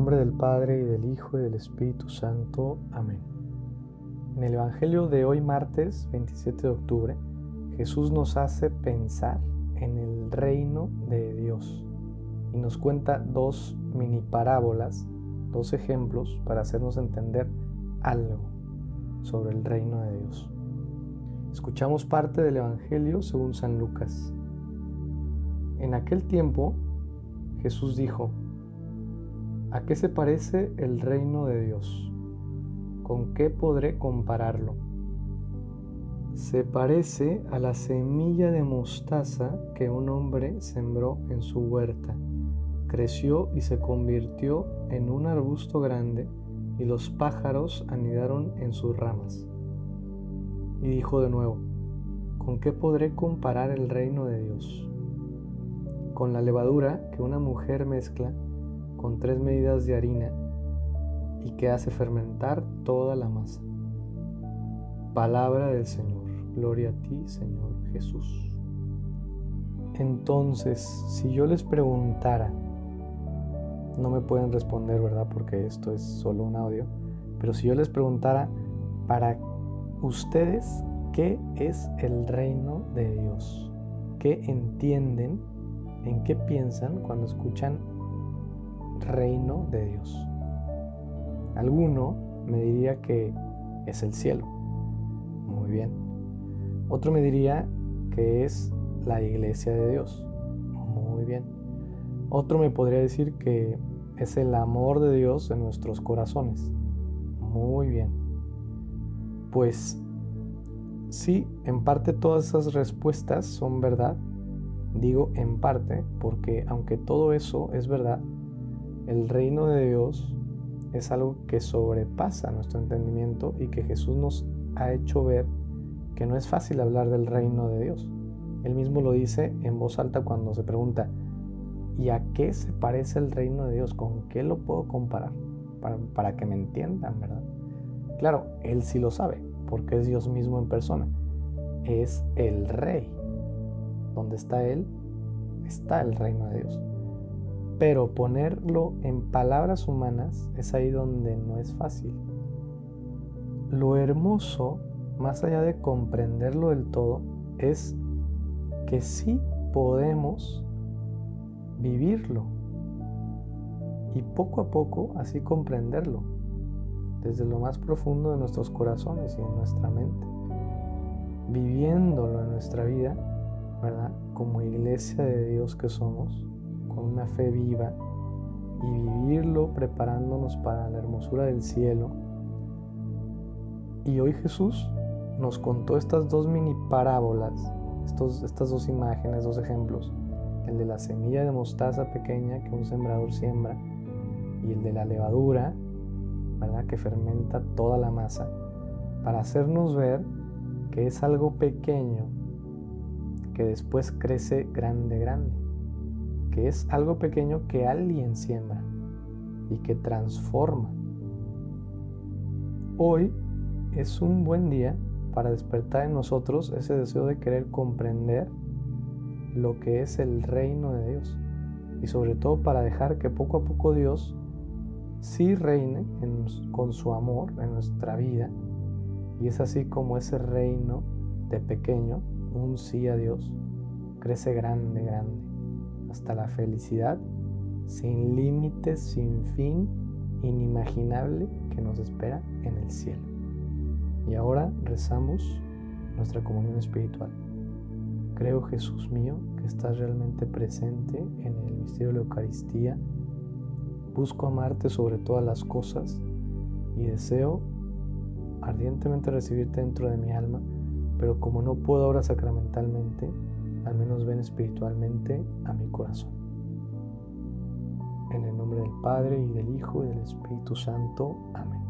nombre del Padre y del Hijo y del Espíritu Santo. Amén. En el Evangelio de hoy martes 27 de octubre, Jesús nos hace pensar en el reino de Dios y nos cuenta dos mini parábolas, dos ejemplos para hacernos entender algo sobre el reino de Dios. Escuchamos parte del Evangelio según San Lucas. En aquel tiempo Jesús dijo, ¿A qué se parece el reino de Dios? ¿Con qué podré compararlo? Se parece a la semilla de mostaza que un hombre sembró en su huerta. Creció y se convirtió en un arbusto grande y los pájaros anidaron en sus ramas. Y dijo de nuevo, ¿con qué podré comparar el reino de Dios? Con la levadura que una mujer mezcla con tres medidas de harina y que hace fermentar toda la masa. Palabra del Señor. Gloria a ti, Señor Jesús. Entonces, si yo les preguntara, no me pueden responder, ¿verdad? Porque esto es solo un audio, pero si yo les preguntara para ustedes, ¿qué es el reino de Dios? ¿Qué entienden? ¿En qué piensan cuando escuchan reino de Dios. Alguno me diría que es el cielo. Muy bien. Otro me diría que es la iglesia de Dios. Muy bien. Otro me podría decir que es el amor de Dios en nuestros corazones. Muy bien. Pues sí, en parte todas esas respuestas son verdad. Digo en parte porque aunque todo eso es verdad, el reino de Dios es algo que sobrepasa nuestro entendimiento y que Jesús nos ha hecho ver que no es fácil hablar del reino de Dios. Él mismo lo dice en voz alta cuando se pregunta, ¿y a qué se parece el reino de Dios? ¿Con qué lo puedo comparar? Para, para que me entiendan, ¿verdad? Claro, Él sí lo sabe, porque es Dios mismo en persona. Es el rey. Donde está Él, está el reino de Dios. Pero ponerlo en palabras humanas es ahí donde no es fácil. Lo hermoso, más allá de comprenderlo del todo, es que sí podemos vivirlo y poco a poco así comprenderlo desde lo más profundo de nuestros corazones y en nuestra mente, viviéndolo en nuestra vida, ¿verdad? Como iglesia de Dios que somos, con una fe viva y vivirlo preparándonos para la hermosura del cielo. Y hoy Jesús nos contó estas dos mini parábolas, estos, estas dos imágenes, dos ejemplos, el de la semilla de mostaza pequeña que un sembrador siembra y el de la levadura, ¿verdad? Que fermenta toda la masa, para hacernos ver que es algo pequeño que después crece grande, grande que es algo pequeño que alguien siembra y que transforma. Hoy es un buen día para despertar en nosotros ese deseo de querer comprender lo que es el reino de Dios y sobre todo para dejar que poco a poco Dios sí reine con su amor en nuestra vida y es así como ese reino de pequeño, un sí a Dios, crece grande, grande hasta la felicidad sin límites, sin fin, inimaginable que nos espera en el cielo. Y ahora rezamos nuestra comunión espiritual. Creo, Jesús mío, que estás realmente presente en el misterio de la Eucaristía. Busco amarte sobre todas las cosas y deseo ardientemente recibirte dentro de mi alma, pero como no puedo ahora sacramentalmente, al menos ven espiritualmente a mi corazón. En el nombre del Padre y del Hijo y del Espíritu Santo. Amén.